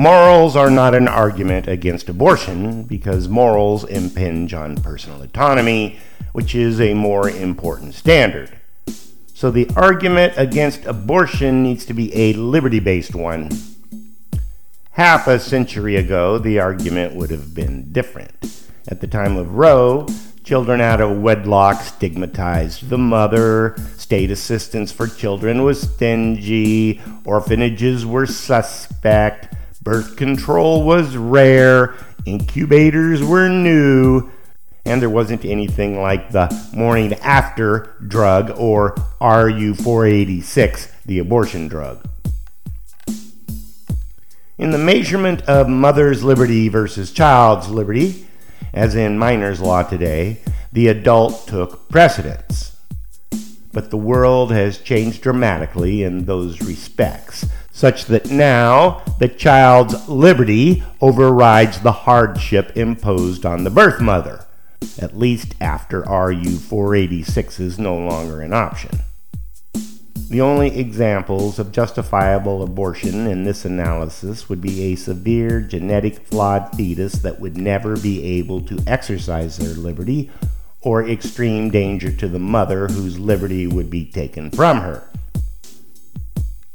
Morals are not an argument against abortion because morals impinge on personal autonomy, which is a more important standard. So the argument against abortion needs to be a liberty based one. Half a century ago, the argument would have been different. At the time of Roe, children out of wedlock stigmatized the mother, state assistance for children was stingy, orphanages were suspect, birth control was rare, incubators were new, and there wasn't anything like the morning after drug or RU486, the abortion drug. In the measurement of mother's liberty versus child's liberty, as in minor's law today, the adult took precedence. But the world has changed dramatically in those respects, such that now the child's liberty overrides the hardship imposed on the birth mother, at least after RU 486 is no longer an option. The only examples of justifiable abortion in this analysis would be a severe genetic flawed fetus that would never be able to exercise their liberty, or extreme danger to the mother whose liberty would be taken from her.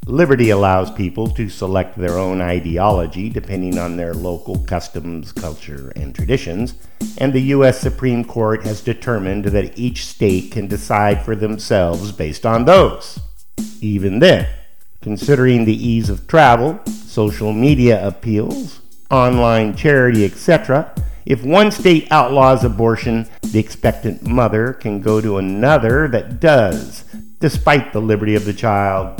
Liberty allows people to select their own ideology depending on their local customs, culture, and traditions, and the U.S. Supreme Court has determined that each state can decide for themselves based on those. Even then, considering the ease of travel, social media appeals, online charity, etc., if one state outlaws abortion, the expectant mother can go to another that does, despite the liberty of the child.